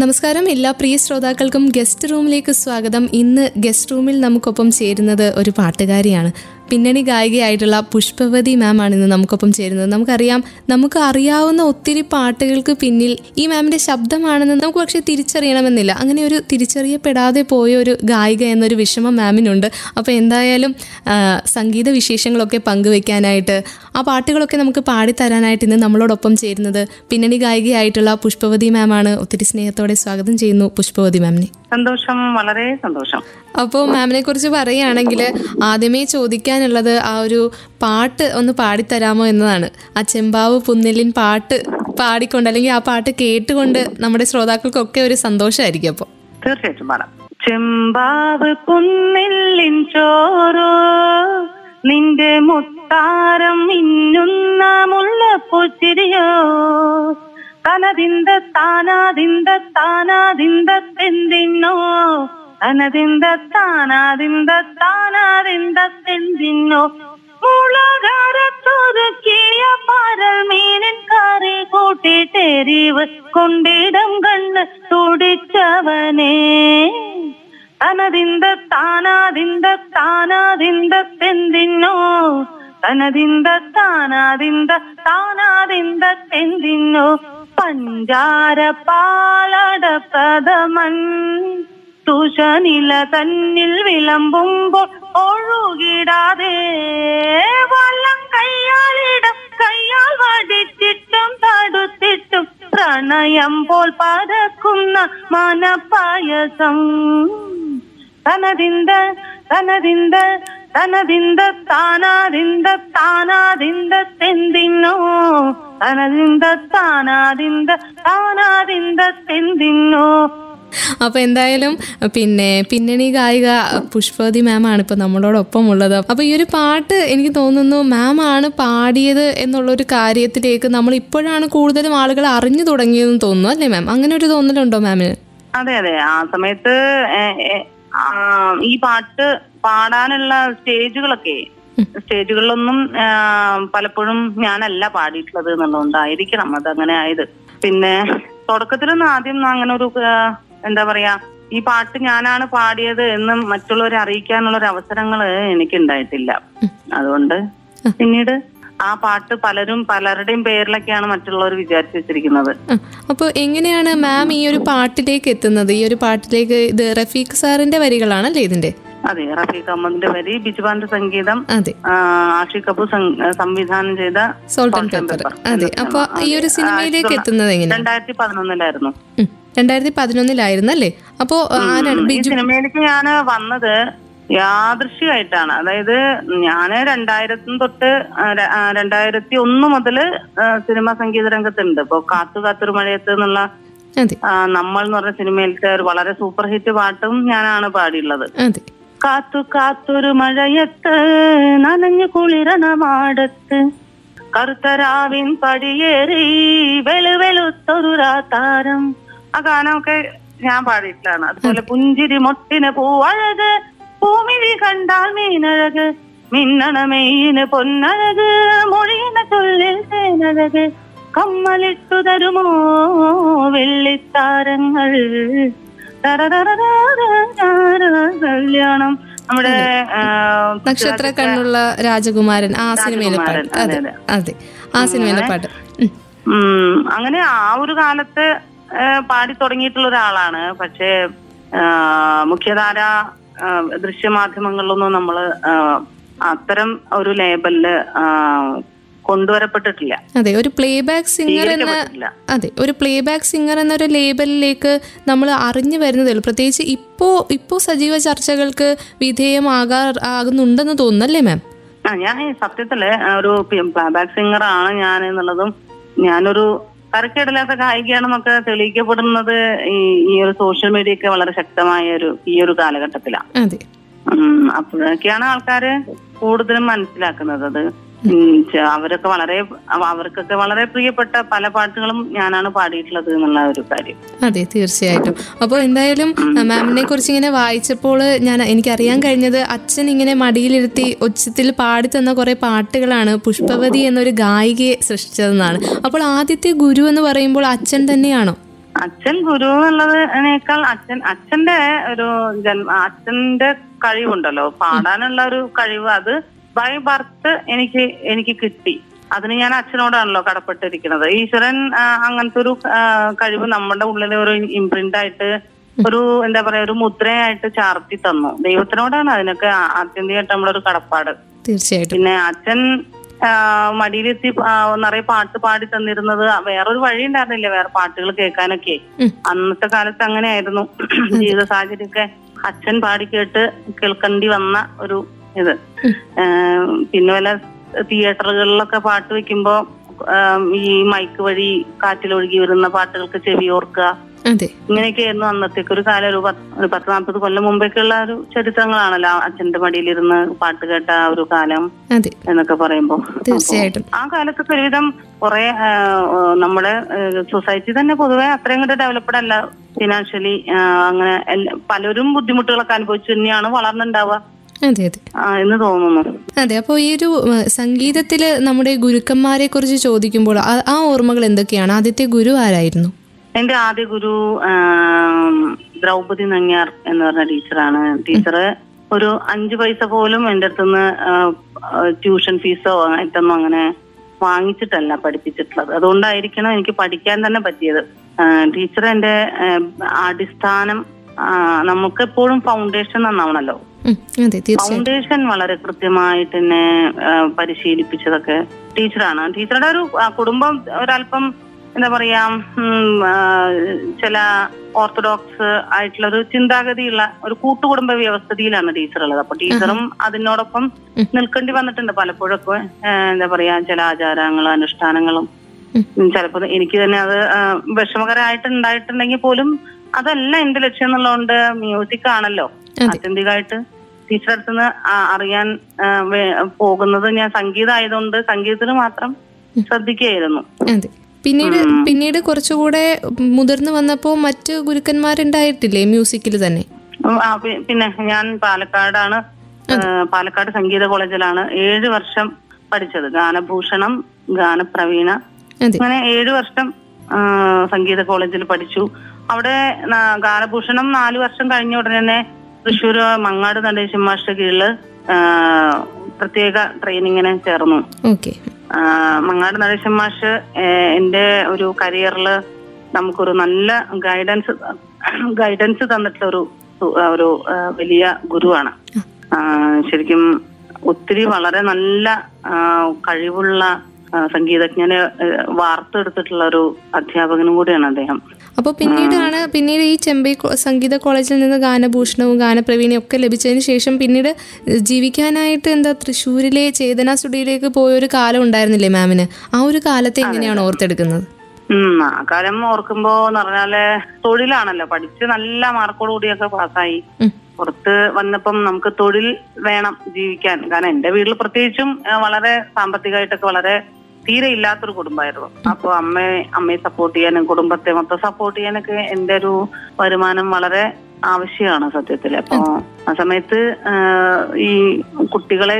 നമസ്കാരം. എല്ലാ പ്രിയ ശ്രോതാക്കൾക്കും ഗസ്റ്റ് റൂമിലേക്ക് സ്വാഗതം. ഇന്ന് ഗസ്റ്റ് റൂമിൽ നമുക്കൊപ്പം ചേരുന്നത് ഒരു പാട്ടുകാരിയാണ്. പിന്നണി ഗായികയായിട്ടുള്ള പുഷ്പവതി മാം ആണ് ഇന്ന് നമുക്കൊപ്പം ചേരുന്നത്. നമുക്കറിയാം നമുക്ക് അറിയാവുന്ന ഒത്തിരി പാട്ടുകൾക്ക് പിന്നിൽ ഈ മാമിന്റെ ശബ്ദമാണെന്ന് നമുക്ക് പക്ഷേ തിരിച്ചറിയണമെന്നില്ല. അങ്ങനെ ഒരു തിരിച്ചറിയപ്പെടാതെ പോയ ഒരു ഗായിക എന്നൊരു വിഷമം മാമിനുണ്ട്. അപ്പോൾ എന്തായാലും സംഗീത വിശേഷങ്ങളൊക്കെ പങ്കുവെക്കാനായിട്ട് ആ പാട്ടുകളൊക്കെ നമുക്ക് പാടിത്തരാനായിട്ട് ഇന്ന് നമ്മളോടൊപ്പം ചേരുന്നത് പിന്നണി ഗായികയായിട്ടുള്ള പുഷ്പവതി മാമാണ്. ഒത്തിരി സ്നേഹത്തോടെ സ്വാഗതം ചെയ്യുന്നു പുഷ്പവതി മാമിനെ. സന്തോഷം വളരെ സന്തോഷം. അപ്പോൾ മാമിനെ കുറിച്ച് പറയുകയാണെങ്കിൽ ആദ്യമേ ചോദിക്കാനുള്ളത് ആ ഒരു പാട്ട് ഒന്ന് പാടിത്തരാമോ എന്നതാണ്. ആ ചെമ്പാവ് പുന്നെല്ലിൻ പാട്ട് പാടിക്കൊണ്ട് അല്ലെങ്കിൽ ആ പാട്ട് കേട്ടുകൊണ്ട് നമ്മുടെ ശ്രോതാക്കൾക്കൊക്കെ ഒരു സന്തോഷമായിരിക്കും അപ്പോൾ തീർച്ചയായിട്ടും പാടാം. ചെമ്പാവ് കുന്നില്ലിൻ ചോറോ നിന്റെ മുത്താരം മിന്നുന്ന മുല്ലപ്പൂച്ചിരിയോ ತನದಿಂದ ತಾನಾದಿಂದ ತಾನಾದಿಂದ ತೆಂದಿನ್ನೋ ತನದಿಂದ ತಾನಾದಿಂದ ತಾನಾದಿಂದ ತೆಂದಿನ್ನೋ மூலாகார துருக்கிய பாரல் மீனின் காரை கூட்டிட்டு எறிவு கொண்டிடம் கண்ணு துடிச்சவனே தனதிந்த தானாதிந்த தானாதிந்த தெந்தின்னோ தனதிந்த தானாதிந்த தானாதிந்த தெந்தின்னோ പഞ്ചാര പാലട പ്രഥമൻ തുഷനില തന്നിൽ വിളമ്പുമ്പോൾ ഒഴുകിടാതെ വള്ളം കയ്യാലിടം കയ്യാൽ വടിച്ചിട്ടും തടുത്തിട്ടും പ്രണയം പോൽ പരക്കുന്ന മനപ്പായസം തനതിന്ത തനതിന്ത തനതിന്ത താനാതിന്ത താനാതിന്ത തെന്തിന്നോ തനതിന്ത താനാതിന്ത താനാതിന്ത തെന്തിന്നോ അപ്പോൾ എന്തായാലും പിന്നെ പിന്നണി ഗായിക പുഷ്പവതി മാം ആണ് ഇപ്പോൾ നമ്മളോടൊപ്പം ഉള്ളത് അപ്പോൾ ഈ ഒരു പാട്ട് എനിക്ക് തോന്നുന്നു മാം ആണ് പാടിയത് എന്നുള്ളൊരു കാര്യത്തിലേക്ക് നമ്മൾ ഇപ്പോഴാണ് കൂടുതലും ആളുകൾ അറിഞ്ഞു തുടങ്ങിയതെന്ന് തോന്നുന്നു അല്ലേ മാം അങ്ങനെ ഒരു തോന്നലുണ്ടോ മാമിന് അതെ അതെ. ആ സമയത്ത് ഈ പാട്ട് പാടാനുള്ള സ്റ്റേജുകളൊക്കെ സ്റ്റേജുകളിലൊന്നും പലപ്പോഴും ഞാനല്ല പാടിയിട്ടുള്ളത് എന്നുള്ളതുകൊണ്ടായിരിക്കണം അത് അങ്ങനെ ആയത്. പിന്നെ തുടക്കത്തിലൊന്നും ആദ്യം അങ്ങനെ ഒരു എന്താ പറയാ ഈ പാട്ട് ഞാനാണ് പാടിയത് എന്ന് മറ്റുള്ളവരെ അറിയിക്കാനുള്ള ഒരു അവസരങ്ങൾ എനിക്ക് ഉണ്ടായിട്ടില്ല അതുകൊണ്ട് പിന്നീട് ആ പാട്ട് പലരും പലരുടെയും പേരിലൊക്കെയാണ് മറ്റുള്ളവർ വിചാരിച്ചു വെച്ചിരിക്കുന്നത്. അപ്പോൾ എങ്ങനെയാണ് മാം ഈ ഒരു പാട്ടിലേക്ക് എത്തുന്നത്? ഈ ഒരു പാട്ടിലേക്ക് ഇത് റഫീഖ് സാറിന്റെ വരികളാണല്ലേ ഇതിന്റെ? അതെ റഫീഖ് അഹമ്മദിന്റെ വരി ബിജുബാന്റെ സംഗീതം അതെ. ആ, ആഷിഖ് കപൂർ സംവിധാനം ചെയ്ത സോൾട്ട് പെപ്പർ. അതെ അപ്പൊ ഈ ഒരു സിനിമയിലേക്ക് എത്തുന്നത് രണ്ടായിരത്തി പതിനൊന്നിലായിരുന്നു. രണ്ടായിരത്തി പതിനൊന്നിലായിരുന്നു അല്ലേ അപ്പോ സിനിമയിലേക്ക് ഞാൻ വന്നത് യാദൃശ്യമായിട്ടാണ് അതായത് ഞാൻ രണ്ടായിരത്തി തൊട്ട് രണ്ടായിരത്തി ഒന്ന് മുതൽ സിനിമാ സംഗീത രംഗത്തുണ്ട്. ഇപ്പൊ കാത്തു കാത്തൊരു മഴയത്ത് എന്നുള്ള നമ്മൾ എന്ന് പറഞ്ഞ സിനിമയിലത്തെ ഒരു വളരെ സൂപ്പർ ഹിറ്റ് പാട്ടും ഞാനാണ് പാടിയുള്ളത്. കാത്തു കാത്തൊരു മഴയത്ത് നനഞ്ഞു കുളിരണ മാടത്ത് കറുത്തരാവിൻ പടിയേറി വെളുവെളുത്തൊരു രാതാരം. ആ ഗാനമൊക്കെ ഞാൻ പാടിയിട്ടാണ്. അതുപോലെ പുഞ്ചിരി മൊട്ടിന് പൂവഴക് പൂമിഴി കണ്ടാൽ മീനഴക് മിന്നണ മെയ്യിന് പൊന്നഴക് മൊഴിയിന ചൊല്ലിൽ തേനഴക് കമ്മലിട്ടു തരുമോ വെള്ളിത്താരങ്ങൾ? കല്യാണം. നമ്മുടെ നക്ഷത്ര കണ്ണുള്ള രാജകുമാരൻ ആ സിനിമയിലെ പാട്ട്. അതെ അതെ, ആ സിനിമയിലെ പാട്ട്. അങ്ങനെ ആ ഒരു കാലത്ത് പാടി തുടങ്ങിയിട്ടുള്ള ഒരാളാണ്. പക്ഷേ മുഖ്യധാര ദൃശ്യമാധ്യമങ്ങളിലൊന്നും നമ്മൾ അത്തരം ഒരു ലേബലിൽ കൊണ്ടുവരപ്പെട്ടിട്ടില്ല. അതെ ഒരു പ്ലേ ബാക്ക് സിംഗർ എന്ന അതെ ഒരു പ്ലേ ബാക്ക് സിംഗർ എന്നൊരു ലേബലിലേക്ക് നമ്മൾ അറിഞ്ഞു വരുന്നതേ ഉള്ളൂ. പ്രത്യേകിച്ച് ഇപ്പോ ഇപ്പോ സജീവ ചർച്ചകൾക്ക് വിധേയമാകാ ആകുന്നുണ്ടെന്ന് തോന്നുന്നല്ലേ മാം ആ ഞാൻ സത്യത്തിൽ ഒരു പ്ലേബാക്ക് സിംഗർ ആണ് ഞാൻ എന്നുള്ളതും ഞാനൊരു തരക്കേടില്ലാത്ത കായികയാണെന്നൊക്കെ തെളിയിക്കപ്പെടുന്നത് ഈ ഈ ഒരു സോഷ്യൽ മീഡിയ ഒക്കെ വളരെ ശക്തമായ ഒരു ഈ ഒരു കാലഘട്ടത്തിലാണ് അപ്പോഴൊക്കെയാണ് ആൾക്കാര് കൂടുതലും മനസ്സിലാക്കുന്നത്. അത് അവരൊക്കെ വളരെ അവർക്കൊക്കെ വളരെ പ്രിയപ്പെട്ട പല പാട്ടുകളും ഞാനാണ് പാടിയിട്ടുള്ളത് എന്നുള്ള ഒരു കാര്യം. അതെ തീർച്ചയായിട്ടും. അപ്പോൾ എന്തായാലും മാമിനെ കുറിച്ച് ഇങ്ങനെ വായിച്ചപ്പോൾ ഞാൻ എനിക്കറിയാൻ കഴിഞ്ഞത് അച്ഛൻ ഇങ്ങനെ മടിയിലിരുത്തി ഉച്ചത്തിൽ പാടി തന്ന കുറെ പാട്ടുകളാണ് പുഷ്പവതി എന്നൊരു ഗായികയെ സൃഷ്ടിച്ചതെന്നാണ്. അപ്പോൾ ആദ്യത്തെ ഗുരു എന്ന് പറയുമ്പോൾ അച്ഛൻ തന്നെയാണോ? അച്ഛൻ ഗുരു എന്നുള്ളതിനേക്കാൾ അച്ഛൻ അച്ഛന്റെ ഒരു ജന്മ അച്ഛന്റെ കഴിവുണ്ടല്ലോ. പാടാനുള്ള ഒരു കഴിവ് അത് ബൈ ബർത്ത് എനിക്ക് എനിക്ക് കിട്ടി. അതിന് ഞാൻ അച്ഛനോടാണല്ലോ കടപ്പെട്ടിരിക്കുന്നത്. ഈശ്വരൻ അങ്ങനത്തെ ഒരു കഴിവ് നമ്മുടെ ഉള്ളിൽ ഒരു ഇംപ്രിന്റ് ആയിട്ട് ഒരു എന്താ പറയാ ഒരു മുദ്രയായിട്ട് ചാർത്തി തന്നു. ദൈവത്തിനോടാണ് അതിനൊക്കെ ആത്യന്തികമായിട്ട് നമ്മളൊരു കടപ്പാട്. തീർച്ചയായിട്ടും. പിന്നെ അച്ഛൻ മടിയിലെത്തി നിറയെ പാട്ട് പാടി തന്നിരുന്നത് വേറൊരു വഴി ഉണ്ടായിരുന്നില്ല. വേറെ പാട്ടുകൾ കേൾക്കാനൊക്കെ. അന്നത്തെ കാലത്ത് അങ്ങനെയായിരുന്നു. ജീവിത സാഹചര്യമൊക്കെ അച്ഛൻ പാടി കേട്ട് കേൾക്കേണ്ടി വന്ന ഒരു ഇത്. പിന്നെ വല്ല തിയേറ്ററുകളിലൊക്കെ പാട്ട് വെക്കുമ്പോ ഈ മൈക്ക് വഴി കാറ്റിലൊഴുകി വരുന്ന പാട്ടുകൾക്ക് ചെവി ഓർക്കുക. ഇങ്ങനെയൊക്കെയായിരുന്നു അന്നത്തേക്ക്. ഒരു കാലം ഒരു പത്ത് ഒരു പത്ത് നാൽപ്പത് കൊല്ലം മുമ്പേക്കുള്ള ഒരു ചരിത്രങ്ങളാണല്ലോ അച്ഛന്റെ മടിയിലിരുന്ന് പാട്ട് കേട്ട ആ ഒരു കാലം എന്നൊക്കെ പറയുമ്പോ. തീർച്ചയായിട്ടും. ആ കാലത്തൊക്കെ ഒരുവിധം കുറെ നമ്മുടെ സൊസൈറ്റി തന്നെ പൊതുവെ അത്രയും കൂടെ ഡെവലപ്ഡ് അല്ല. ഫിനാൻഷ്യലി അങ്ങനെ പലരും ബുദ്ധിമുട്ടുകളൊക്കെ അനുഭവിച്ചു തന്നെയാണ് വളർന്നുണ്ടാവുക. അതെ അതെ. എന്ന് തോന്നുന്നു. അതെ അപ്പോൾ ഈ ഒരു സംഗീതത്തിൽ നമ്മുടെ ഗുരുക്കന്മാരെ കുറിച്ച് ചോദിക്കുമ്പോൾ ആ- ഓർമ്മകൾ എന്തൊക്കെയാണ്? ആദ്യത്തെ ഗുരു ആരായിരുന്നു? എന്റെ ആദ്യ ഗുരു ദ്രൗപതി ദ്രൗപദി നങ്ങ്യാർ എന്ന് പറഞ്ഞ ടീച്ചറാണ്. ടീച്ചർ ഒരു അഞ്ചു പൈസ പോലും എന്റെ അടുത്തുനിന്ന് ട്യൂഷൻ ഫീസോ ആയിട്ടൊന്നും അങ്ങനെ വാങ്ങിച്ചിട്ടല്ല പഠിപ്പിച്ചിട്ടുള്ളത്. അതുകൊണ്ടായിരിക്കണം എനിക്ക് പഠിക്കാൻ തന്നെ പറ്റിയത്. ടീച്ചർ എന്റെ അടിസ്ഥാനം നമുക്ക് എപ്പോഴും ഫൗണ്ടേഷൻ നന്നാവണല്ലോ. ഫൗണ്ടേഷൻ വളരെ കൃത്യമായിട്ട് എന്നെ പരിശീലിപ്പിച്ചതൊക്കെ ടീച്ചറാണ്. ടീച്ചറുടെ ഒരു കുടുംബം ഒരല്പം എന്താ പറയാ ചില ഓർത്തഡോക്സ് ആയിട്ടുള്ള ഒരു ചിന്താഗതിയുള്ള ഒരു കൂട്ടുകുടുംബ വ്യവസ്ഥിതിയിലാണ് ടീച്ചർ ഉള്ളത് അപ്പൊ ടീച്ചറും അതിനോടൊപ്പം നിൽക്കേണ്ടി വന്നിട്ടുണ്ട് പലപ്പോഴൊക്കെ. എന്താ പറയാ ചില ആചാരങ്ങളും അനുഷ്ഠാനങ്ങളും. ചിലപ്പോൾ എനിക്ക് തന്നെ അത് ആ, വിഷമകരമായിട്ട് ഉണ്ടായിട്ടുണ്ടെങ്കിൽ പോലും അതല്ല എന്റെ ലക്ഷ്യം എന്നുള്ളതുകൊണ്ട് മ്യൂസിക് ആണല്ലോ. ആത്യന്തികമായിട്ട് ടീച്ചറെ നിന്ന് അറിയാൻ പോകുന്നത് ഞാൻ സംഗീതം ആയതുകൊണ്ട് സംഗീതത്തിന് മാത്രം ശ്രദ്ധിക്കുകയായിരുന്നു. പിന്നീട് പിന്നീട് കുറച്ചുകൂടെ മുതിർന്നു വന്നപ്പോൾ മറ്റ് ഗുരുക്കന്മാരുണ്ടായിട്ടില്ലേ മ്യൂസിക്കിൽ തന്നെ? പിന്നെ ഞാൻ പാലക്കാടാണ്. പാലക്കാട് സംഗീത കോളേജിലാണ് ഏഴ് വർഷം പഠിച്ചത്. ഗാനഭൂഷണം ഗാനപ്രവീണ. അങ്ങനെ ഏഴു വർഷം സംഗീത കോളേജിൽ പഠിച്ചു. അവിടെ ഗാനഭൂഷണം നാലു വർഷം കഴിഞ്ഞ ഉടനെ തന്നെ തൃശ്ശൂർ മങ്ങാട് നടേശൻ മാഷ്ട കീഴിൽ പ്രത്യേക ട്രെയിനിങ്ങിന് ചേർന്നു. മങ്ങാട് നടേശൻ മാഷ് എന്റെ എന്റെ ഒരു കരിയറിൽ നമുക്കൊരു നല്ല ഗൈഡൻസ് ഗൈഡൻസ് തന്നിട്ടുള്ള ഒരു ഒരു വലിയ ഗുരുവാണ്. ശരിക്കും ഒത്തിരി വളരെ നല്ല കഴിവുള്ള സംഗീതജ്ഞനെ വാർത്തെടുത്തിട്ടുള്ള ഒരു അധ്യാപകനും കൂടിയാണ് അദ്ദേഹം. അപ്പോൾ പിന്നീടാണ് പിന്നീട് ഈ ചെമ്പൈ സംഗീത കോളേജിൽ നിന്ന് ഗാനഭൂഷണവും ഗാനപ്രവീണയും ഒക്കെ ലഭിച്ചതിന് ശേഷം പിന്നീട് ജീവിക്കാനായിട്ട് എന്താ തൃശ്ശൂരിലെ ചേതന സ്റ്റുഡിയോയിലേക്ക് പോയൊരു കാലം ഉണ്ടായിരുന്നില്ലേ മാമിന്? ആ ഒരു കാലത്തെ എങ്ങനെയാണ് ഓർത്തെടുക്കുന്നത്? ആ കാലം ഓർക്കുമ്പോ എന്ന് പറഞ്ഞാൽ തൊഴിലാണല്ലോ. പഠിച്ച് നല്ല മാർക്കോട് കൂടിയൊക്കെ പാസ്സായി. പുറത്ത് വന്നപ്പം നമുക്ക് തൊഴിൽ വേണം ജീവിക്കാൻ. കാരണം എന്റെ വീട്ടിൽ പ്രത്യേകിച്ചും വളരെ സാമ്പത്തികമായിട്ടൊക്കെ വളരെ തീരെ ഇല്ലാത്തൊരു കുടുംബമായിരുന്നു അപ്പൊ അമ്മയെ അമ്മയെ സപ്പോർട്ട് ചെയ്യാനും കുടുംബത്തെ മൊത്തം സപ്പോർട്ട് ചെയ്യാനൊക്കെ എന്റെ ഒരു വരുമാനം വളരെ ആവശ്യമാണ് സത്യത്തിൽ. അപ്പൊ ആ സമയത്ത് ഈ കുട്ടികളെ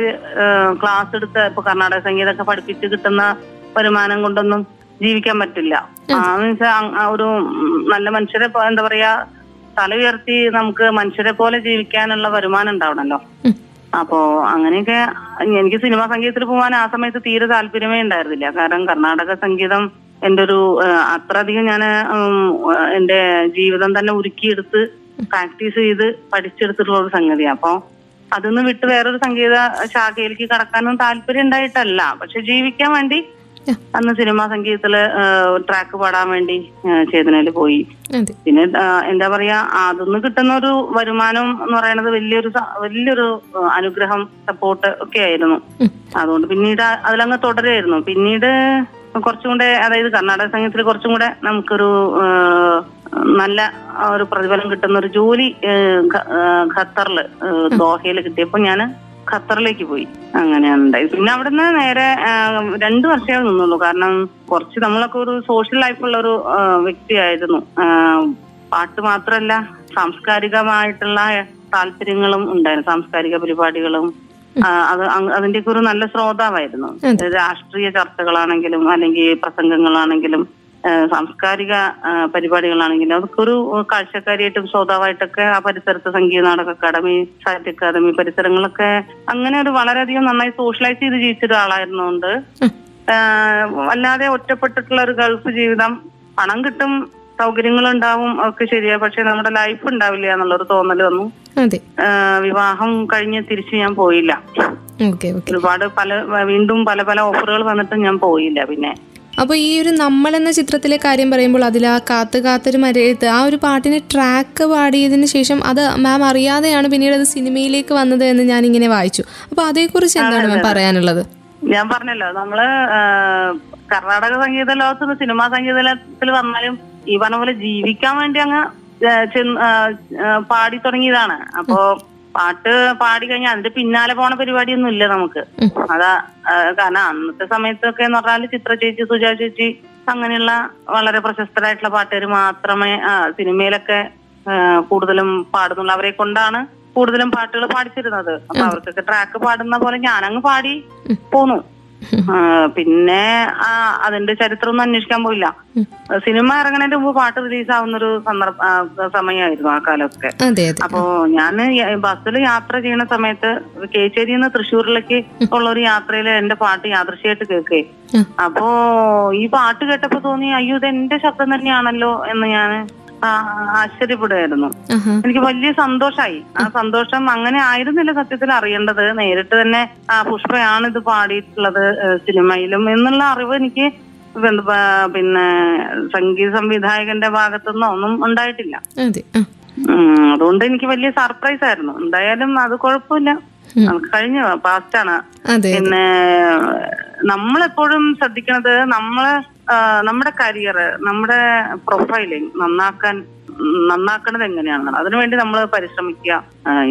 ക്ലാസ് എടുത്ത് ഇപ്പൊ കർണാടക സംഗീതമൊക്കെ പഠിപ്പിച്ച് കിട്ടുന്ന വരുമാനം കൊണ്ടൊന്നും ജീവിക്കാൻ പറ്റില്ല. ഒരു നല്ല മനുഷ്യരെ എന്താ പറയാ തല ഉയർത്തി നമുക്ക് മനുഷ്യരെ പോലെ ജീവിക്കാനുള്ള വരുമാനം ഉണ്ടാവണല്ലോ. അപ്പോ അങ്ങനെയൊക്കെ എനിക്ക് സിനിമാ സംഗീതത്തിൽ പോകാൻ ആ സമയത്ത് തീരെ താല്പര്യമേ ഉണ്ടായിരുന്നില്ല. കാരണം കർണാടക സംഗീതം എന്റെ ഒരു അത്രയധികം ഞാൻ എന്റെ ജീവിതം തന്നെ ഉരുക്കിയെടുത്ത് പ്രാക്ടീസ് ചെയ്ത് പഠിച്ചെടുത്തിട്ടുള്ള ഒരു സംഗതിയാണ് അപ്പൊ അതൊന്നും വിട്ട് വേറൊരു സംഗീത ശാഖയിലേക്ക് കടക്കാനൊന്നും താല്പര്യം ഉണ്ടായിട്ടല്ല. പക്ഷെ ജീവിക്കാൻ വേണ്ടി അന്ന് സിനിമാ സംഗീതത്തിൽ ട്രാക്ക് പാടാൻ വേണ്ടി ചേതനയിൽ പോയി. പിന്നെ എന്താ പറയാ അതൊന്ന് കിട്ടുന്ന ഒരു വരുമാനം എന്ന് പറയുന്നത് വലിയൊരു വലിയൊരു അനുഗ്രഹം സപ്പോർട്ട് ഒക്കെ ആയിരുന്നു. അതുകൊണ്ട് പിന്നീട് അതിലങ്ങ് തുടരായിരുന്നു. പിന്നീട് കുറച്ചും കൂടെ അതായത് കർണാടക സംഗീതത്തിൽ കുറച്ചും കൂടെ നമുക്കൊരു നല്ല ഒരു പ്രതിഫലം കിട്ടുന്ന ഒരു ജോലി ഖത്തറിൽ ദോഹയിൽ കിട്ടിയപ്പോ ഞാൻ ഖത്തറിലേക്ക് പോയി. അങ്ങനെയാണ് ഉണ്ടായത് പിന്നെ അവിടുന്ന് നേരെ രണ്ടു വർഷമേ നിന്നുള്ളൂ. കാരണം കുറച്ച് നമ്മളൊക്കെ ഒരു സോഷ്യൽ ലൈഫുള്ള ഒരു വ്യക്തിയായിരുന്നു. പാട്ട് മാത്രമല്ല സാംസ്കാരികമായിട്ടുള്ള താല്പര്യങ്ങളും ഉണ്ടായിരുന്നു. സാംസ്കാരിക പരിപാടികളും അത് അതിന്റെയൊക്കെ ഒരു നല്ല ശ്രോതാവായിരുന്നു. രാഷ്ട്രീയ ചർച്ചകളാണെങ്കിലും അല്ലെങ്കിൽ പ്രസംഗങ്ങളാണെങ്കിലും സാംസ്കാരിക പരിപാടികളാണെങ്കിലും അതൊക്കെ ഒരു കാഴ്ചക്കാരിയായിട്ടും ശ്രോതാവായിട്ടൊക്കെ ആ പരിസരത്ത് സംഗീത നാടക അക്കാദമി സാഹിത്യ അക്കാദമി പരിസരങ്ങളൊക്കെ അങ്ങനെ ഒരു വളരെയധികം നന്നായി സോഷ്യലൈസ് ചെയ്ത് ജീവിച്ച ഒരാളായിരുന്നുകൊണ്ട് അല്ലാതെ ഒറ്റപ്പെട്ടിട്ടുള്ള ഒരു ഗൾഫ് ജീവിതം പണം കിട്ടും സൗകര്യങ്ങൾ ഉണ്ടാവും ഒക്കെ ശരിയാ. പക്ഷെ നമ്മുടെ ലൈഫ് ഉണ്ടാവില്ല എന്നുള്ളൊരു തോന്നൽ വന്നു. വിവാഹം കഴിഞ്ഞ് തിരിച്ച് ഞാൻ പോയില്ല. ഒരുപാട് പല വീണ്ടും പല പല ഓഫറുകൾ വന്നിട്ടും ഞാൻ പോയില്ല പിന്നെ. അപ്പോൾ ഈ ഒരു നമ്മൾ എന്ന ചിത്രത്തിലെ കാര്യം പറയുമ്പോൾ അതിൽ ആ കാത്ത് കാത്തൊരു മരയത്ത് ആ ഒരു പാട്ടിന് ട്രാക്ക് പാടിയതിന് ശേഷം അത് മാം അറിയാതെയാണ് പിന്നീട് അത് സിനിമയിലേക്ക് വന്നത് എന്ന് ഞാൻ ഇങ്ങനെ വായിച്ചു. അപ്പോൾ അതേക്കുറിച്ച് എന്താണ് മാം പറയാനുള്ളത്? ഞാൻ പറഞ്ഞല്ലോ നമ്മൾ കർണാടക സംഗീത ലോകത്ത് സിനിമാ സംഗീതത്തിൽ വന്നാലും ഈ പറഞ്ഞ പോലെ ജീവിക്കാൻ വേണ്ടി അങ്ങ് പാടി തുടങ്ങിയതാണ്. അപ്പോ പാട്ട് പാടി കഴിഞ്ഞാൽ അതിന്റെ പിന്നാലെ പോണ പരിപാടിയൊന്നും ഇല്ല നമുക്ക്. അതാ കാരണം അന്നത്തെ സമയത്തൊക്കെ എന്ന് പറഞ്ഞാൽ ചിത്ര ചേച്ചി സുജാ ചേച്ചി അങ്ങനെയുള്ള വളരെ പ്രശസ്തരായിട്ടുള്ള പാട്ടുകാർ മാത്രമേ സിനിമയിലൊക്കെ കൂടുതലും പാടുന്നുള്ളൂ അവരെ കൊണ്ടാണ് കൂടുതലും പാട്ടുകൾ പാടിച്ചിരുന്നത്. അപ്പൊ അവർക്കൊക്കെ ട്രാക്ക് പാടുന്ന പോലെ ഞാനങ്ങ് പാടി പോന്നു. പിന്നെ അതിന്റെ ചരിത്രം ഒന്നും അന്വേഷിക്കാൻ പോയില്ല. സിനിമ ഇറങ്ങുന്നതിന്റെ മുമ്പ് പാട്ട് റിലീസ് ആവുന്ന ഒരു സന്ദർഭ സമയമായിരുന്നു ആ കാലമൊക്കെ. അപ്പോ ഞാൻ ബസ്സിൽ യാത്ര ചെയ്യുന്ന സമയത്ത് കേച്ചേരി നിന്ന് തൃശ്ശൂരിലേക്ക് ഉള്ള ഒരു യാത്രയിൽ എന്റെ പാട്ട് യാദൃശ്യമായിട്ട് കേൾക്കേ. അപ്പോ ഈ പാട്ട് കേട്ടപ്പോ തോന്നി അയ്യോ ഇത് എന്റെ ശബ്ദം തന്നെയാണല്ലോ എന്ന് ഞാൻ ആശ്ചര്യപ്പെടുമായിരുന്നു എനിക്ക് വലിയ സന്തോഷമായി ആ സന്തോഷം അങ്ങനെ ആയിരുന്നില്ല സത്യത്തിൽ അറിയേണ്ടത്. നേരിട്ട് തന്നെ ആ പുഷ്പയാണ് ഇത് പാടിയിട്ടുള്ളത് സിനിമയിലും എന്നുള്ള അറിവ് എനിക്ക് പിന്നെ സംഗീത സംവിധായകന്റെ ഭാഗത്തുനിന്നോ ഒന്നും ഉണ്ടായിട്ടില്ല. അതുകൊണ്ട് എനിക്ക് വലിയ സർപ്രൈസ് ആയിരുന്നു എന്തായാലും അത് കുഴപ്പമില്ല. കഴിഞ്ഞു പാസ്റ്റാണ് പിന്നെ നമ്മളെപ്പോഴും ശ്രദ്ധിക്കണത് നമ്മളെ നമ്മുടെ കരിയർ നമ്മുടെ പ്രൊഫൈലിങ് നന്നാക്കാൻ നന്നാക്കണത് എങ്ങനെയാണ് അതിനുവേണ്ടി നമ്മൾ പരിശ്രമിക്കുക.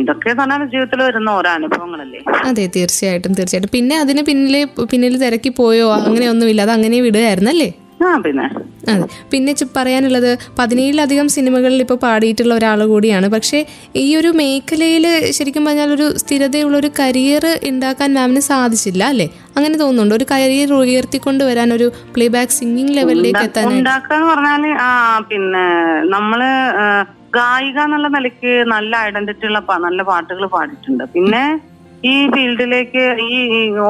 ഇതൊക്കെ തന്നെയാണ് ജീവിതത്തിൽ വരുന്ന ഓരോ അനുഭവങ്ങളല്ലേ? അതെ തീർച്ചയായിട്ടും തീർച്ചയായിട്ടും. പിന്നെ അതിന് പിന്നിൽ പിന്നിൽ തിരക്കി പോയോ അങ്ങനെയൊന്നുമില്ല. അത് അങ്ങനെ വിടുകയായിരുന്നു അല്ലേ ആ പിന്നെ. പിന്നെ പറയാനുള്ളത് പതിനേഴിലധികം സിനിമകളിൽ ഇപ്പോൾ പാടിയിട്ടുള്ള ഒരാൾ കൂടിയാണ്. പക്ഷെ ഈ ഒരു മേഖലയിൽ ശരിക്കും പറഞ്ഞാൽ ഒരു സ്ഥിരതയുള്ള ഒരു കരിയർ ഉണ്ടാക്കാൻ മാമിന് സാധിച്ചില്ല അല്ലേ? അങ്ങനെ തോന്നുന്നുണ്ട്? ഒരു കരിയർ ഉയർത്തിക്കൊണ്ട് വരാൻ ഒരു പ്ലേ ബാക്ക് സിംഗിങ് ലെവലിലേക്ക് എത്താൻ ഉണ്ടാക്കാന്ന് പറഞ്ഞാൽ ആ പിന്നെ നമ്മൾ ഗായിക എന്നുള്ള നിലയ്ക്ക് നല്ല ഐഡന്റിറ്റി ഉള്ള നല്ല പാട്ടുകൾ പാടിയിട്ടുണ്ട്. പിന്നെ ഈ ഫീൽഡിലേക്ക് ഈ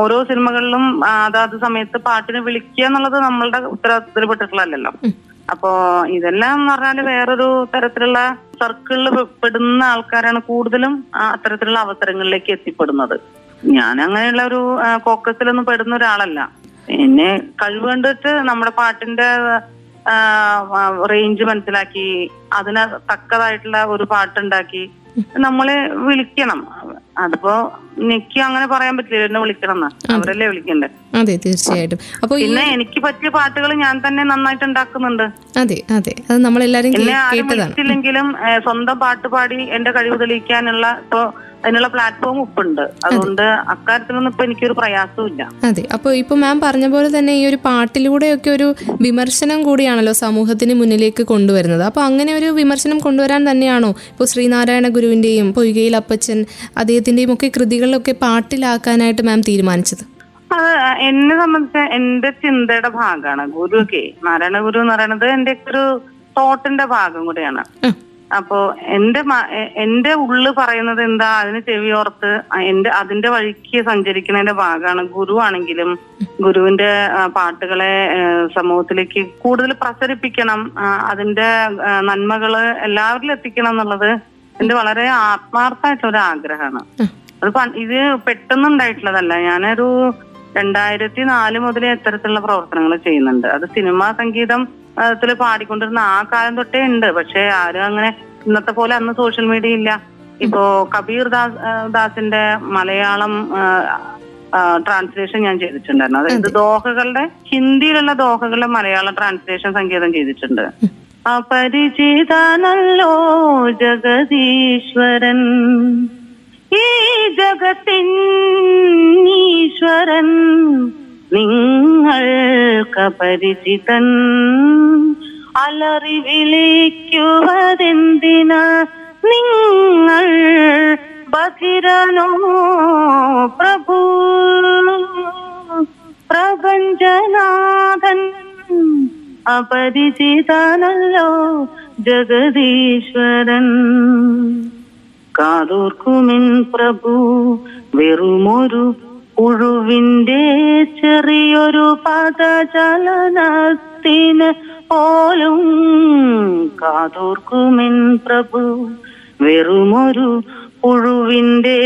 ഓരോ സിനിമകളിലും അതാത് സമയത്ത് പാട്ടിന് വിളിക്കുക എന്നുള്ളത് നമ്മളുടെ ഉത്തരവാദിത്തത്തിൽപ്പെട്ടിട്ടുള്ളതല്ലോ അപ്പോ ഇതെല്ലാം എന്ന് പറഞ്ഞാൽ വേറൊരു തരത്തിലുള്ള സർക്കിളിൽ പെടുന്ന ആൾക്കാരാണ് കൂടുതലും അത്തരത്തിലുള്ള അവസരങ്ങളിലേക്ക് എത്തിപ്പെടുന്നത്. ഞാൻ അങ്ങനെയുള്ള ഒരു ഫോക്കസിലൊന്നും പെടുന്ന ഒരാളല്ല. പിന്നെ കഴിവ് കണ്ടിട്ട് നമ്മുടെ പാട്ടിന്റെ റേഞ്ച് മനസ്സിലാക്കി അതിന് തക്കതായിട്ടുള്ള ഒരു പാട്ടുണ്ടാക്കി നമ്മളെ വിളിക്കണം. അതിപ്പോ എനിക്ക് അങ്ങനെ പറയാൻ പറ്റില്ല. എന്നെ വിളിക്കണം എന്ന് അവരല്ലേ വിളിക്കണ്ടേ? അതെ തീർച്ചയായിട്ടും. അപ്പൊ പിന്നെ എനിക്ക് പറ്റിയ പാട്ടുകൾ ഞാൻ തന്നെ നന്നായിട്ട് ഉണ്ടാക്കുന്നുണ്ട്. അതെ അതെ. അത് നമ്മളെല്ലാരും കേട്ടതാണ്. സ്വന്തം പാട്ട് പാടി എന്റെ കഴിവ് തെളിയിക്കാനുള്ള ഇപ്പൊ അതിനുള്ള പ്ലാറ്റ്ഫോം ഇപ്പുണ്ട് അതുകൊണ്ട് അക്കാര്യത്തിലൊന്നും ഇപ്പൊ എനിക്കൊരു പ്രയാസവും ഇല്ല അതെ. അപ്പൊ ഇപ്പൊ മാം പറഞ്ഞ പോലെ തന്നെ ഈ ഒരു പാട്ടിലൂടെയൊക്കെ ഒരു വിമർശനം കൂടിയാണല്ലോ സമൂഹത്തിന് മുന്നിലേക്ക് കൊണ്ടുവരുന്നത്. അപ്പൊ അങ്ങനെ ഒരു വിമർശനം കൊണ്ടുവരാൻ തന്നെയാണോ ഇപ്പോൾ ശ്രീനാരായണ ഗുരുവിന്റെയും പൊയ്കയിൽ അപ്പച്ചൻ അദ്ദേഹത്തിന്റെയും ഒക്കെ കൃതികളിലൊക്കെ പാട്ടിലാക്കാനായിട്ട് മാം തീരുമാനിച്ചത്? അത് എന്നെ സംബന്ധിച്ച് എന്റെ ചിന്തയുടെ ഭാഗമാണ് ഗുരുവൊക്കെ. നാരായണ ഗുരു എന്ന് പറയുന്നത് എന്റെ ഒരു തോട്ടിന്റെ ഭാഗം കൂടെയാണ്. അപ്പോ എന്റെ എന്റെ ഉള്ളു പറയുന്നത് എന്താ? അതിന് ചെവിയോർത്ത് ഓർത്ത് എന്റെ അതിന്റെ വഴിക്ക് സഞ്ചരിക്കുന്നതിന്റെ ഭാഗമാണ് ഗുരു ആണെങ്കിലും ഗുരുവിന്റെ പാട്ടുകളെ സമൂഹത്തിലേക്ക് കൂടുതൽ പ്രസരിപ്പിക്കണം. അതിന്റെ നന്മകൾ എല്ലാവരിലും എത്തിക്കണം എന്നുള്ളത് എന്റെ വളരെ ആത്മാർത്ഥമായിട്ടുള്ള ഒരു ആഗ്രഹമാണ്. അത് ഇത് പെട്ടെന്ന് ഉണ്ടായിട്ടുള്ളതല്ല ഞാനൊരു രണ്ടായിരത്തി നാല് മുതലേ ഇത്തരത്തിലുള്ള പ്രവർത്തനങ്ങൾ ചെയ്യുന്നുണ്ട്. അത് സിനിമാ സംഗീതം ത്തിൽ പാടിക്കൊണ്ടിരുന്ന ആ കാലം തൊട്ടേ ഉണ്ട് പക്ഷെ ആരും അങ്ങനെ ഇന്നത്തെ പോലെ അന്ന് സോഷ്യൽ മീഡിയ ഇല്ല. ഇപ്പോ കബീർ ദാസ് ദാസിന്റെ മലയാളം ട്രാൻസ്ലേഷൻ ഞാൻ ചെയ്തിട്ടുണ്ടായിരുന്നു. അതായത് ദോഹകളുടെ ഹിന്ദിയിലുള്ള ദോഹകളുടെ മലയാളം ട്രാൻസ്ലേഷൻ സംഗീതം ചെയ്തിട്ടുണ്ട്. അപരിചിതനല്ലോ ജഗതീശ്വരൻ ഈ ജഗത്തിൻ ഈശ്വരൻ. നിങ്ങൾക്കപരിചിതൻ അലറി വിളിക്കുവതെന്തിന് നിങ്ങൾ ബധിരനോ പ്രഭു? പ്രപഞ്ചനാഥൻ അപരിചിതനല്ലോ ജഗദീശ്വരൻ. കാതോർക്കുമിൻ പ്രഭു വെറുമൊരു പുഴുവിന്റെ ചെറിയൊരു പദചലനത്തിന് പോലും കാതോർക്കുമെൻ പ്രഭു. വെറുമൊരു പുഴുവിന്റെ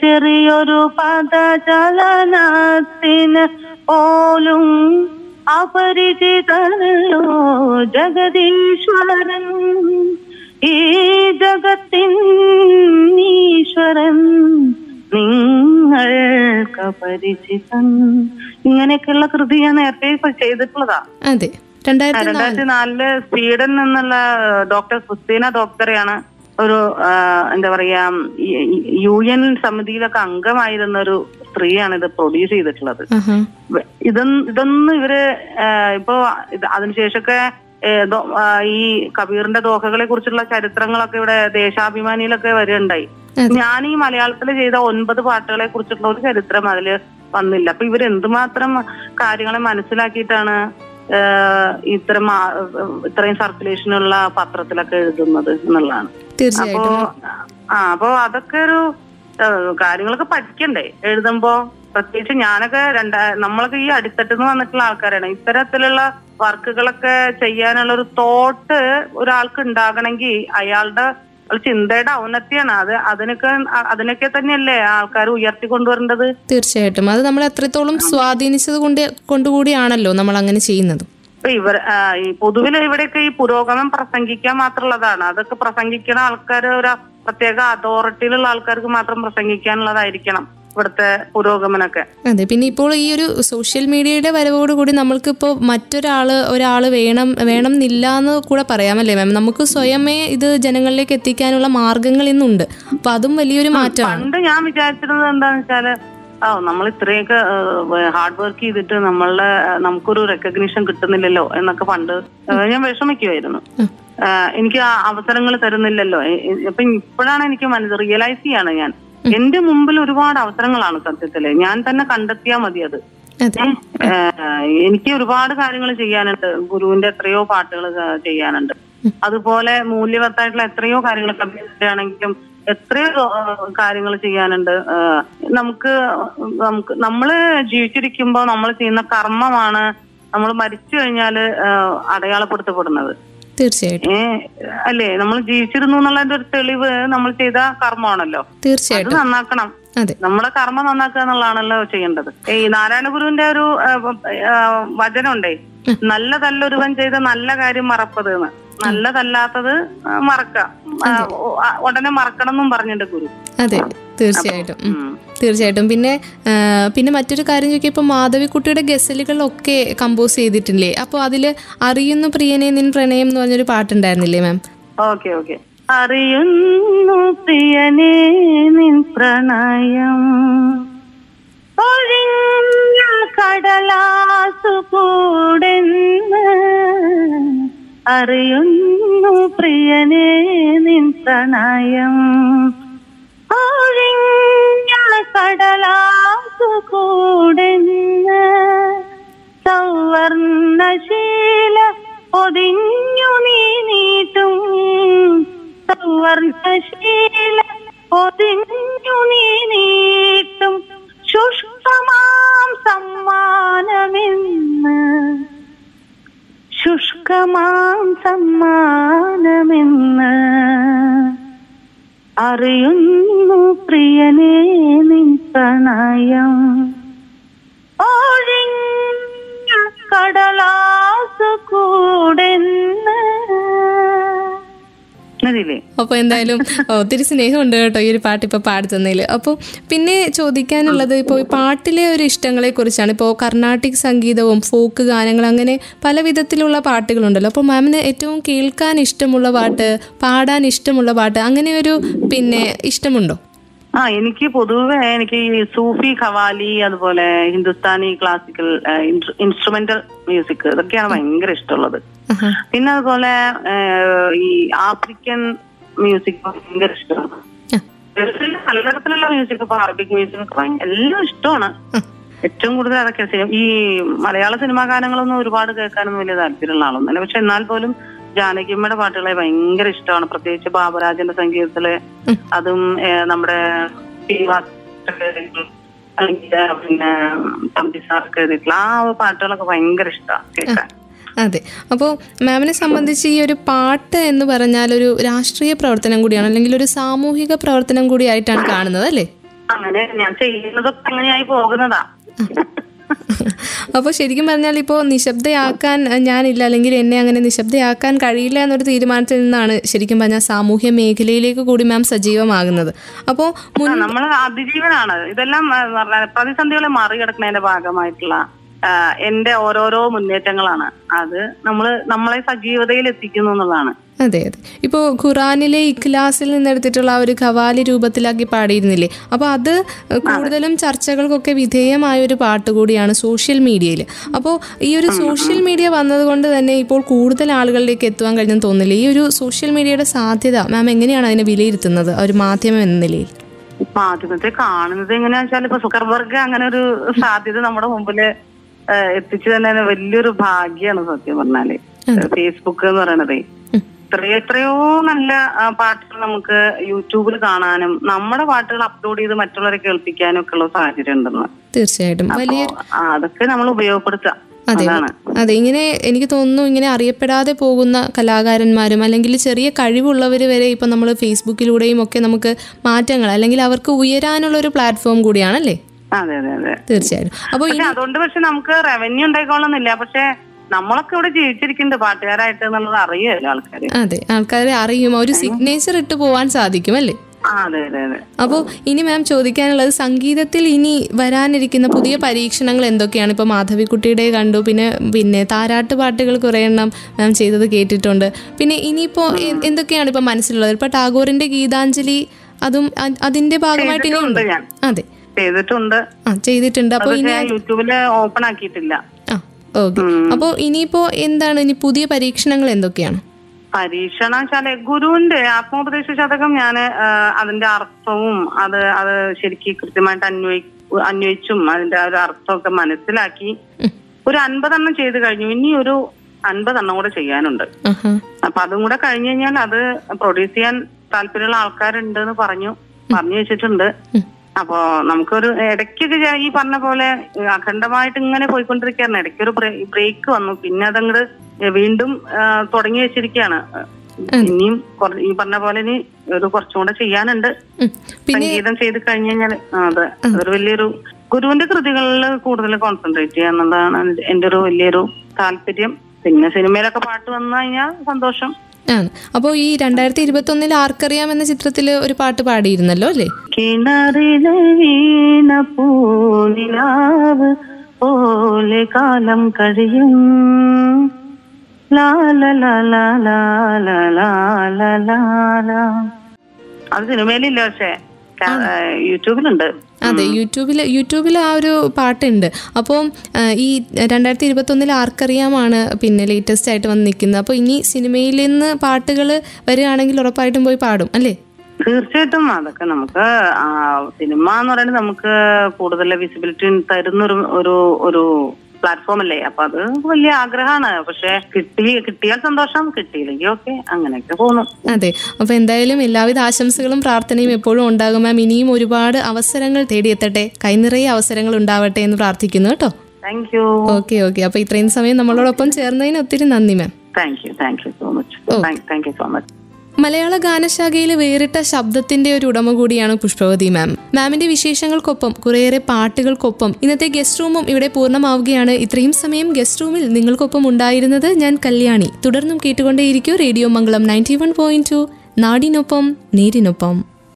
ചെറിയൊരു പദചലനത്തിന് പോലും അപരിചിതനല്ലോ ജഗദീശ്വരൻ. ഈ ജഗത്തിൻ ഈശ്വരൻ നിങ്ങൾക്ക് പരിചിതൻ ഇങ്ങനെയൊക്കെയുള്ള കൃതി ഞാൻ നേരത്തെ ചെയ്തിട്ടുള്ളതാ. അതെ. രണ്ടായിരത്തി നാല്. രണ്ടായിരത്തി നാലിൽ സ്വീഡൻ നിന്നുള്ള ഡോക്ടർ ക്രിസ്തീന ഡോക്ടറെയാണ് ഒരു എന്താ പറയാ യു എൻ സമിതിയിലൊക്കെ അംഗമായിരുന്ന ഒരു സ്ത്രീയാണ് ഇത് പ്രൊഡ്യൂസ് ചെയ്തിട്ടുള്ളത്. ഇതൊന്നും ഇതൊന്നും ഇവർ ഇപ്പോ അതിനുശേഷമൊക്കെ ഈ കബീറിന്റെ ദോഹകളെ കുറിച്ചുള്ള ചരിത്രങ്ങളൊക്കെ ഇവിടെ ദേശാഭിമാനിയിലൊക്കെ വരികയുണ്ടായി. ഞാൻ ഈ മലയാളത്തിൽ ചെയ്ത ഒൻപത് പാട്ടുകളെ കുറിച്ചിട്ടുള്ള ഒരു ചരിത്രം അതിൽ വന്നില്ല. അപ്പൊ ഇവർ എന്തുമാത്രം കാര്യങ്ങളെ മനസ്സിലാക്കിയിട്ടാണ് ഇത്തരം ഇത്രയും സർക്കുലേഷനുള്ള പത്രത്തിലൊക്കെ എഴുതുന്നത് എന്നുള്ളതാണ്. അപ്പോ ആ അപ്പോ അതൊക്കെ ഒരു കാര്യങ്ങളൊക്കെ പഠിക്കണ്ടേ? എഴുതുമ്പോ പ്രത്യേകിച്ച് ഞാനൊക്കെ രണ്ടാ നമ്മളൊക്കെ ഈ അടിത്തട്ടിൽ നിന്ന് വന്നിട്ടുള്ള ആൾക്കാരാണ്. ഇത്തരത്തിലുള്ള വർക്കുകളൊക്കെ ചെയ്യാനുള്ള ഒരു തോട്ട് ഒരാൾക്ക് ഉണ്ടാകണമെങ്കിൽ അയാളുടെ ഒരു ചിന്തയുടെ ഔന്നത്യാണ്. അത് അതിനൊക്കെ അതിനൊക്കെ തന്നെയല്ലേ ആൾക്കാർ ഉയർത്തി കൊണ്ടുവരേണ്ടത് തീർച്ചയായിട്ടും. അത് നമ്മൾ എത്രത്തോളം സ്വാധീനിച്ചത് കൊണ്ട് കൊണ്ടുകൂടിയാണല്ലോ നമ്മൾ അങ്ങനെ ചെയ്യുന്നത്. ഇപ്പൊ ഇവർ ഈ പൊതുവിൽ ഇവിടെയൊക്കെ ഈ പുരോഗമനം പ്രസംഗിക്കാൻ മാത്രമുള്ളതാണ്. അതൊക്കെ പ്രസംഗിക്കുന്ന ആൾക്കാർ ഒരു പ്രത്യേക അതോറിറ്റിയിലുള്ള ആൾക്കാർക്ക് മാത്രം പ്രസംഗിക്കാനുള്ളതായിരിക്കണം. ഇവിടുത്തെ പുരോഗമനമൊക്കെ. അതെ പിന്നെ ഇപ്പോൾ ഈ ഒരു സോഷ്യൽ മീഡിയയുടെ വരവോടുകൂടി നമ്മൾക്കിപ്പോൾ മറ്റൊരാൾ ഒരാൾ വേണം വേണം എന്നില്ല എന്ന് കൂടെ പറയാമല്ലേ മാം നമുക്ക് സ്വയമേ ഇത് ജനങ്ങളിലേക്ക് എത്തിക്കാനുള്ള മാർഗങ്ങൾ ഇന്നുണ്ട്. അപ്പൊ അതും വലിയൊരു മാറ്റമാണ്. പണ്ട് ഞാൻ വിചാരിച്ചിരുന്നത് എന്താന്ന് വെച്ചാൽ ആ നമ്മൾ ഇത്രയൊക്കെ ഹാർഡ് വർക്ക് ചെയ്തിട്ട് നമ്മളുടെ നമുക്കൊരു റെക്കഗ്നീഷൻ കിട്ടുന്നില്ലല്ലോ എന്നൊക്കെ പണ്ട് ഞാൻ വിഷമിക്കുമായിരുന്നു എനിക്ക് ആ അവസരങ്ങൾ തരുന്നില്ലല്ലോ. അപ്പൊ ഇപ്പോഴാണ് എനിക്ക് മനസ്സിൽ റിയലൈസ് ചെയ്യാണ് ഞാൻ. എന്റെ മുമ്പിൽ ഒരുപാട് അവസരങ്ങളാണ് സത്യത്തിൽ. ഞാൻ തന്നെ കണ്ടെത്തിയാ മതി അത്. എനിക്ക് ഒരുപാട് കാര്യങ്ങൾ ചെയ്യാനുണ്ട്. ഗുരുവിന്റെ എത്രയോ പാട്ടുകൾ ചെയ്യാനുണ്ട്. അതുപോലെ മൂല്യവത്തായിട്ടുള്ള എത്രയോ കാര്യങ്ങൾ ആണെങ്കിലും എത്രയോ കാര്യങ്ങൾ ചെയ്യാനുണ്ട്. നമുക്ക് നമുക്ക് നമ്മൾ ജീവിച്ചിരിക്കുമ്പോൾ നമ്മൾ ചെയ്യുന്ന കർമ്മമാണ് നമ്മൾ മരിച്ചു കഴിഞ്ഞാൽ അടയാളപ്പെടുത്തപ്പെടുന്നത്. തീർച്ചയായിട്ടും. അല്ലേ നമ്മൾ ജീവിച്ചിരുന്നു എന്നുള്ളതിന്റെ ഒരു തെളിവ് നമ്മൾ ചെയ്ത കർമ്മമാണല്ലോ. തീർച്ചയായിട്ടും. നന്നാക്കണം. അതെ. നമ്മളെ കർമ്മം നന്നാക്കുക എന്നുള്ളതാണല്ലോ ചെയ്യേണ്ടത്. ഈ നാരായണ ഗുരുവിന്റെ ഒരു വചനം ഉണ്ടേ നല്ലതല്ല ഒരുവൻ ചെയ്ത നല്ല കാര്യം മറപ്പത് എന്ന് നല്ലതല്ലാത്തത് മറക്കാം. ഉടനെ മറക്കണം എന്നും പറഞ്ഞിട്ടുണ്ട് ഗുരു. അതെ തീർച്ചയായിട്ടും. തീർച്ചയായിട്ടും. പിന്നെ പിന്നെ മറ്റൊരു കാര്യം ചോദിക്കിയപ്പോൾ മാധവിക്കുട്ടിയുടെ ഗസലുകളൊക്കെ കമ്പോസ് ചെയ്തിട്ടില്ലേ? അപ്പോൾ അതിൽ അറിയുന്നു പ്രിയനെ നിൻ പ്രണയം എന്ന് പറഞ്ഞൊരു പാട്ടുണ്ടായിരുന്നില്ലേ മാം ഓക്കെ ഓക്കെ. അറിയുന്നു പ്രിയനെ നിൻ പ്രണയം. ഒഴിഞ്ഞ കടലാസു കൂടെന്ന് അറിയുന്നു പ്രിയനെ നിൻ പ്രണയം. ഒഴിഞ്ഞ കടലാസു കൂടെന്ന് സവർണശീല പൊതിഞ്ഞു നീ നീട്ടും. സവർണശീല പൊതിഞ്ഞു നീ നീട്ടും. ശുഷ്കമാം സമ്മാനമെന്ന് ശുഷ്കമാം സമ്മാനമെന്ന് അറിയുന്നു പ്രിയനെ നിൻ പ്രണയം. ഒഴിഞ്ഞ കടലാസ കൂടെന്ന് അപ്പോൾ എന്തായാലും ഒത്തിരി സ്നേഹമുണ്ട് കേട്ടോ ഈ ഒരു പാട്ട് ഇപ്പൊ പാടി തന്നതിൽ അപ്പോൾ പിന്നെ ചോദിക്കാനുള്ളത് ഇപ്പോൾ ഈ പാട്ടിലെ ഒരു ഇഷ്ടങ്ങളെ കുറിച്ചാണ് ഇപ്പോൾ കർണാട്ടിക് സംഗീതവും ഫോക്ക് ഗാനങ്ങൾ അങ്ങനെ പല വിധത്തിലുള്ള പാട്ടുകളുണ്ടല്ലോ. അപ്പോൾ മാമിന് ഏറ്റവും കേൾക്കാൻ ഇഷ്ടമുള്ള പാട്ട് പാടാൻ ഇഷ്ടമുള്ള പാട്ട് അങ്ങനെ ഒരു പിന്നെ ഇഷ്ടമുണ്ടോ? ആ എനിക്ക് പൊതുവെ എനിക്ക് ഈ സൂഫി ഖവാലി അതുപോലെ ഹിന്ദുസ്ഥാനി ക്ലാസിക്കൽ ഇൻസ്ട്രുമെന്റൽ മ്യൂസിക് ഇതൊക്കെയാണ് ഭയങ്കര ഇഷ്ടമുള്ളത്. പിന്നെ അതുപോലെ ഈ ആഫ്രിക്കൻ മ്യൂസിക് ഭയങ്കര ഇഷ്ടമാണ്. പലതരത്തിലുള്ള മ്യൂസിക് ഇപ്പൊ അറബിക് മ്യൂസിക് എല്ലാം ഇഷ്ടമാണ്. ഏറ്റവും കൂടുതൽ അതൊക്കെ ചെയ്യും ഈ മലയാള സിനിമാ ഗാനങ്ങളൊന്നും ഒരുപാട് കേൾക്കാനൊന്നും വലിയ താല്പര്യമുള്ള ആളൊന്നുമില്ല. പക്ഷെ എന്നാൽ പോലും ജാനകിയമ്മയുടെ പാട്ടുകളെ ഭയങ്കര ഇഷ്ടമാണ്. പ്രത്യേകിച്ച് ബാബുരാജന്റെ സംഗീതത്തിൽ അതും നമ്മുടെ അല്ലെങ്കിൽ പിന്നെ തമ്പി സാർക്ക് എഴുതിയിട്ടുള്ള ആ പാട്ടുകളൊക്കെ ഭയങ്കര ഇഷ്ടമാണ് കേൾക്കാൻ. അതെ. അപ്പോൾ മാമിനെ സംബന്ധിച്ച് ഈ ഒരു പാട്ട് എന്ന് പറഞ്ഞാൽ ഒരു രാഷ്ട്രീയ പ്രവർത്തനം കൂടിയാണ് അല്ലെങ്കിൽ ഒരു സാമൂഹിക പ്രവർത്തനം കൂടിയായിട്ടാണ് കാണുന്നത് അല്ലേ? അങ്ങനെ ഞാൻ ചെയ്യുന്നതൊക്കെ അങ്ങനെയായി പോകുന്നതാ. അപ്പോൾ ശരിക്കും പറഞ്ഞാൽ ഇപ്പോ നിശബ്ദയാക്കാൻ ഞാനില്ല അല്ലെങ്കിൽ എന്നെ അങ്ങനെ നിശബ്ദയാക്കാൻ കഴിയില്ല എന്നൊരു തീരുമാനത്തിൽ നിന്നാണ് ശരിക്കും പറഞ്ഞാൽ സാമൂഹ്യ മേഖലയിലേക്ക് കൂടി മാം സജീവമാകുന്നത്. അപ്പോൾ നമ്മൾ അതിജീവനാണ്. ഇതെല്ലാം പ്രതിസന്ധികളെ മറികടക്കുന്നതിന്റെ ഭാഗമായിട്ടുള്ള എന്റെ ഓരോരോ മുന്നേറ്റങ്ങളാണ്. അത് നമ്മൾ നമ്മളെ സജീവതയിൽ എത്തിക്കുന്നു എന്നുള്ളതാണ്. അതെ അതെ. ഇപ്പോൾ ഖുറാനിലെ ഇഖ്ലാസിൽ നിന്നെടുത്തിട്ടുള്ള ആ ഒരു ഖവാലി രൂപത്തിലാക്കി പാടിയിരുന്നില്ലേ? അപ്പോൾ അത് കൂടുതലും ചർച്ചകൾക്കൊക്കെ വിധേയമായ ഒരു പാട്ട് കൂടിയാണ് സോഷ്യൽ മീഡിയയിൽ അപ്പോൾ ഈ ഒരു സോഷ്യൽ മീഡിയ വന്നതുകൊണ്ട് തന്നെ ഇപ്പോൾ കൂടുതൽ ആളുകളിലേക്ക് എത്തുവാൻ കഴിഞ്ഞെന്ന് തോന്നില്ല ഈ ഒരു സോഷ്യൽ മീഡിയയുടെ സാധ്യത മാം എങ്ങനെയാണ് അതിനെ വിലയിരുത്തുന്നത്? ഒരു മാധ്യമം എന്ന നിലയിൽ. മാധ്യമത്തെ കാണുന്നത് എങ്ങനെയാ വെച്ചാൽ ഇപ്പൊ സുക്കർബർഗ് അങ്ങനെ ഒരു സാധ്യത നമ്മുടെ മുമ്പിൽ എത്തിച്ചു തന്നെ വലിയൊരു ഭാഗ്യമാണ് സത്യം പറഞ്ഞാൽ. ഫേസ്ബുക്ക് എന്ന് പറയണതേ. എത്രയോ എത്രയോ നല്ല പാട്ടുകൾ നമുക്ക് യൂട്യൂബിൽ കാണാനും നമ്മുടെ പാട്ടുകൾ അപ്ലോഡ് ചെയ്ത് മറ്റുള്ളവരെ കേൾപ്പിക്കാനും ഒക്കെ ഉള്ള സാഹചര്യം ഉണ്ടെന്ന്. തീർച്ചയായിട്ടും. വലിയ അതൊക്കെ നമ്മൾ ഉപയോഗപ്പെടുത്താം അതെ. അതെ ഇങ്ങനെ എനിക്ക് തോന്നുന്നു ഇങ്ങനെ അറിയപ്പെടാതെ പോകുന്ന കലാകാരന്മാരും അല്ലെങ്കിൽ ചെറിയ കഴിവുള്ളവർ വരെ ഇപ്പം നമ്മൾ ഫേസ്ബുക്കിലൂടെയും ഒക്കെ നമുക്ക് മാറ്റങ്ങൾ അല്ലെങ്കിൽ അവർക്ക് ഉയരാനുള്ള ഒരു പ്ലാറ്റ്ഫോം കൂടിയാണല്ലേ? അതെ അതെ അതെ. തീർച്ചയായിട്ടും. അപ്പോൾ പക്ഷെ അതുകൊണ്ട് പക്ഷെ നമുക്ക് റവന്യൂ ഉണ്ടായിക്കോളന്നില്ല പക്ഷെ നമ്മളൊക്കെ ഇവിടെ ജീവിച്ചിരിക്കുന്നുണ്ട് പാട്ടുകാരായിട്ട് എന്നുള്ളത് അറിയുമല്ലോ ആൾക്കാർ അതെ ആൾക്കാരെ അറിയും. ഒരു സിഗ്നേച്ചർ ഇട്ട് പോവാൻ സാധിക്കും അല്ലേ? അപ്പോൾ ഇനി മാം ചോദിക്കാനുള്ളത് സംഗീതത്തിൽ ഇനി വരാനിരിക്കുന്ന പുതിയ പരീക്ഷണങ്ങൾ എന്തൊക്കെയാണ്? ഇപ്പോൾ മാധവിക്കുട്ടിയുടെ കണ്ടു പിന്നെ പിന്നെ താരാട്ട് പാട്ടുകൾ കുറേ എണ്ണം മാം ചെയ്തത് കേട്ടിട്ടുണ്ട്. പിന്നെ ഇനിയിപ്പോൾ എ- എന്തൊക്കെയാണ് ഇപ്പോൾ മനസ്സിലുള്ളത്? ഇപ്പോൾ ടാഗോറിന്റെ ഗീതാഞ്ജലി അതും അതിന്റെ ഭാഗമായിട്ട് ഇനി ചെയ്തിട്ടുണ്ട് അതെ. ചെയ്തിട്ടുണ്ട്. ചെയ്തിട്ടുണ്ട്. ഞാൻ യൂട്യൂബിൽ ഓപ്പൺ ആക്കിയിട്ടില്ല. ഓക്കെ. അപ്പോൾ ഇനിയിപ്പോൾ എന്താണ്? ഇനി പുതിയ പരീക്ഷണങ്ങൾ എന്തൊക്കെയാണ്? പരീക്ഷണശാല ഗുരുവിന്റെ ആത്മോപദേശ ശതകം ഞാൻ അതിന്റെ അർത്ഥവും അത് അത് ശരിക്കും കൃത്യമായിട്ട് അന്വയി അന്വയിച്ചും അതിന്റെ ആ ഒരു അർത്ഥമൊക്കെ മനസ്സിലാക്കി ഒരു അൻപതെണ്ണം ചെയ്ത് കഴിഞ്ഞു. ഇനി ഒരു അൻപതെണ്ണം കൂടെ ചെയ്യാനുണ്ട്. അപ്പൊ അതും കൂടെ കഴിഞ്ഞു കഴിഞ്ഞാൽ അത് പ്രൊഡ്യൂസ് ചെയ്യാൻ താല്പര്യമുള്ള ആൾക്കാരുണ്ട് എന്ന് പറഞ്ഞു പറഞ്ഞു വെച്ചിട്ടുണ്ട്. അപ്പോ നമുക്കൊരു ഇടയ്ക്കൊക്കെ ഈ പറഞ്ഞ പോലെ അഖണ്ഡമായിട്ട് ഇങ്ങനെ പോയിക്കൊണ്ടിരിക്കുകയാണ്. ഇടയ്ക്കൊരു ബ്രേക്ക് വന്നു. പിന്നെ അതങ്ങട് വീണ്ടും തുടങ്ങി വെച്ചിരിക്കുകയാണ്. ഇനിയും ഈ പറഞ്ഞ പോലെ ഇനി ഒരു കുറച്ചും കൂടെ ചെയ്യാനുണ്ട് സംഗീതം ചെയ്ത് കഴിഞ്ഞു കഴിഞ്ഞാൽ അതെ. അതൊരു വലിയൊരു ഗുരുവിന്റെ കൃതികളിൽ കൂടുതൽ കോൺസെൻട്രേറ്റ് ചെയ്യുക എന്നുള്ളതാണ് എന്റെ ഒരു വലിയൊരു താല്പര്യം. പിന്നെ സിനിമയിലൊക്കെ പാട്ട് വന്നു കഴിഞ്ഞാൽ സന്തോഷം. ആണ്. അപ്പോൾ ഈ രണ്ടായിരത്തി ഇരുപത്തി ഒന്നിൽ ആർക്കറിയാം എന്ന ചിത്രത്തിൽ ഒരു പാട്ട് പാടിയിരുന്നല്ലോ അല്ലേ? കിണറിലെ വീണ പൂനിലാവ് പോലെ കാലം കഴിയും. അത് സിനിമയിലില്ല പക്ഷേ യൂട്യൂബിലുണ്ട്. അതെ യൂട്യൂബിൽ യൂട്യൂബിൽ ആ ഒരു പാട്ടുണ്ട്. അപ്പോൾ ഈ രണ്ടായിരത്തി ഇരുപത്തൊന്നിൽ ആർക്കറിയാമാണ് പിന്നെ ലേറ്റസ്റ്റ് ആയിട്ട് വന്ന് നിൽക്കുന്നത്. അപ്പോൾ ഇനി സിനിമയിൽ നിന്ന് പാട്ടുകൾ വരികയാണെങ്കിൽ ഉറപ്പായിട്ടും പോയി പാടും അല്ലേ? തീർച്ചയായിട്ടും. അതൊക്കെ നമുക്ക് സിനിമ എന്ന് പറയുന്നത് നമുക്ക് കൂടുതൽ വിസിബിലിറ്റി തരുന്നൊരു ഒരു ഒരു പ്ലാറ്റ്ഫോം അല്ലേ? അപ്പൊ അത് വലിയ ആഗ്രഹമാണ്. പക്ഷെ കിട്ടി കിട്ടിയാൽ സന്തോഷം കിട്ടിയില്ലെങ്കിൽ ഓക്കെ അങ്ങനെയൊക്കെ പോകുന്നു. അതെ. അപ്പൊ എന്തായാലും എല്ലാവിധ ആശംസകളും പ്രാർത്ഥനയും എപ്പോഴും ഉണ്ടാകും. മാം ഇനിയും ഒരുപാട് അവസരങ്ങൾ തേടിയെത്തട്ടെ. കൈനിറയെ അവസരങ്ങൾ ഉണ്ടാവട്ടെ എന്ന് പ്രാർത്ഥിക്കുന്നു കേട്ടോ. Thank you okay okay. അപ്പോൾ ഇത്രയും സമയം നമ്മളോടൊപ്പം ചേർന്നതിന് ഒത്തിരി നന്ദി ma'am. Thank you thank you so much thank you so much മലയാള ഗാനശാഖയിൽ വേറിട്ട ശബ്ദത്തിന്റെ ഒരു ഉടമ കൂടിയാണ് പുഷ്പവതി മാം. മാമിന്റെ വിശേഷങ്ങൾക്കൊപ്പം കുറേയേറെ പാട്ടുകൾക്കൊപ്പം ഇന്നത്തെ ഗസ്റ്റ് റൂമും ഇവിടെ പൂർണമാവുകയാണ്. ഇത്രയും സമയം ഗസ്റ്റ് റൂമിൽ നിങ്ങൾക്കൊപ്പം ഉണ്ടായിരുന്നത് ഞാൻ കല്യാണി. തുടർന്നും കേട്ടുകൊണ്ടേയിരിക്കും radio Mangalam ninety one point two നാടിനൊപ്പം നേരിനൊപ്പം.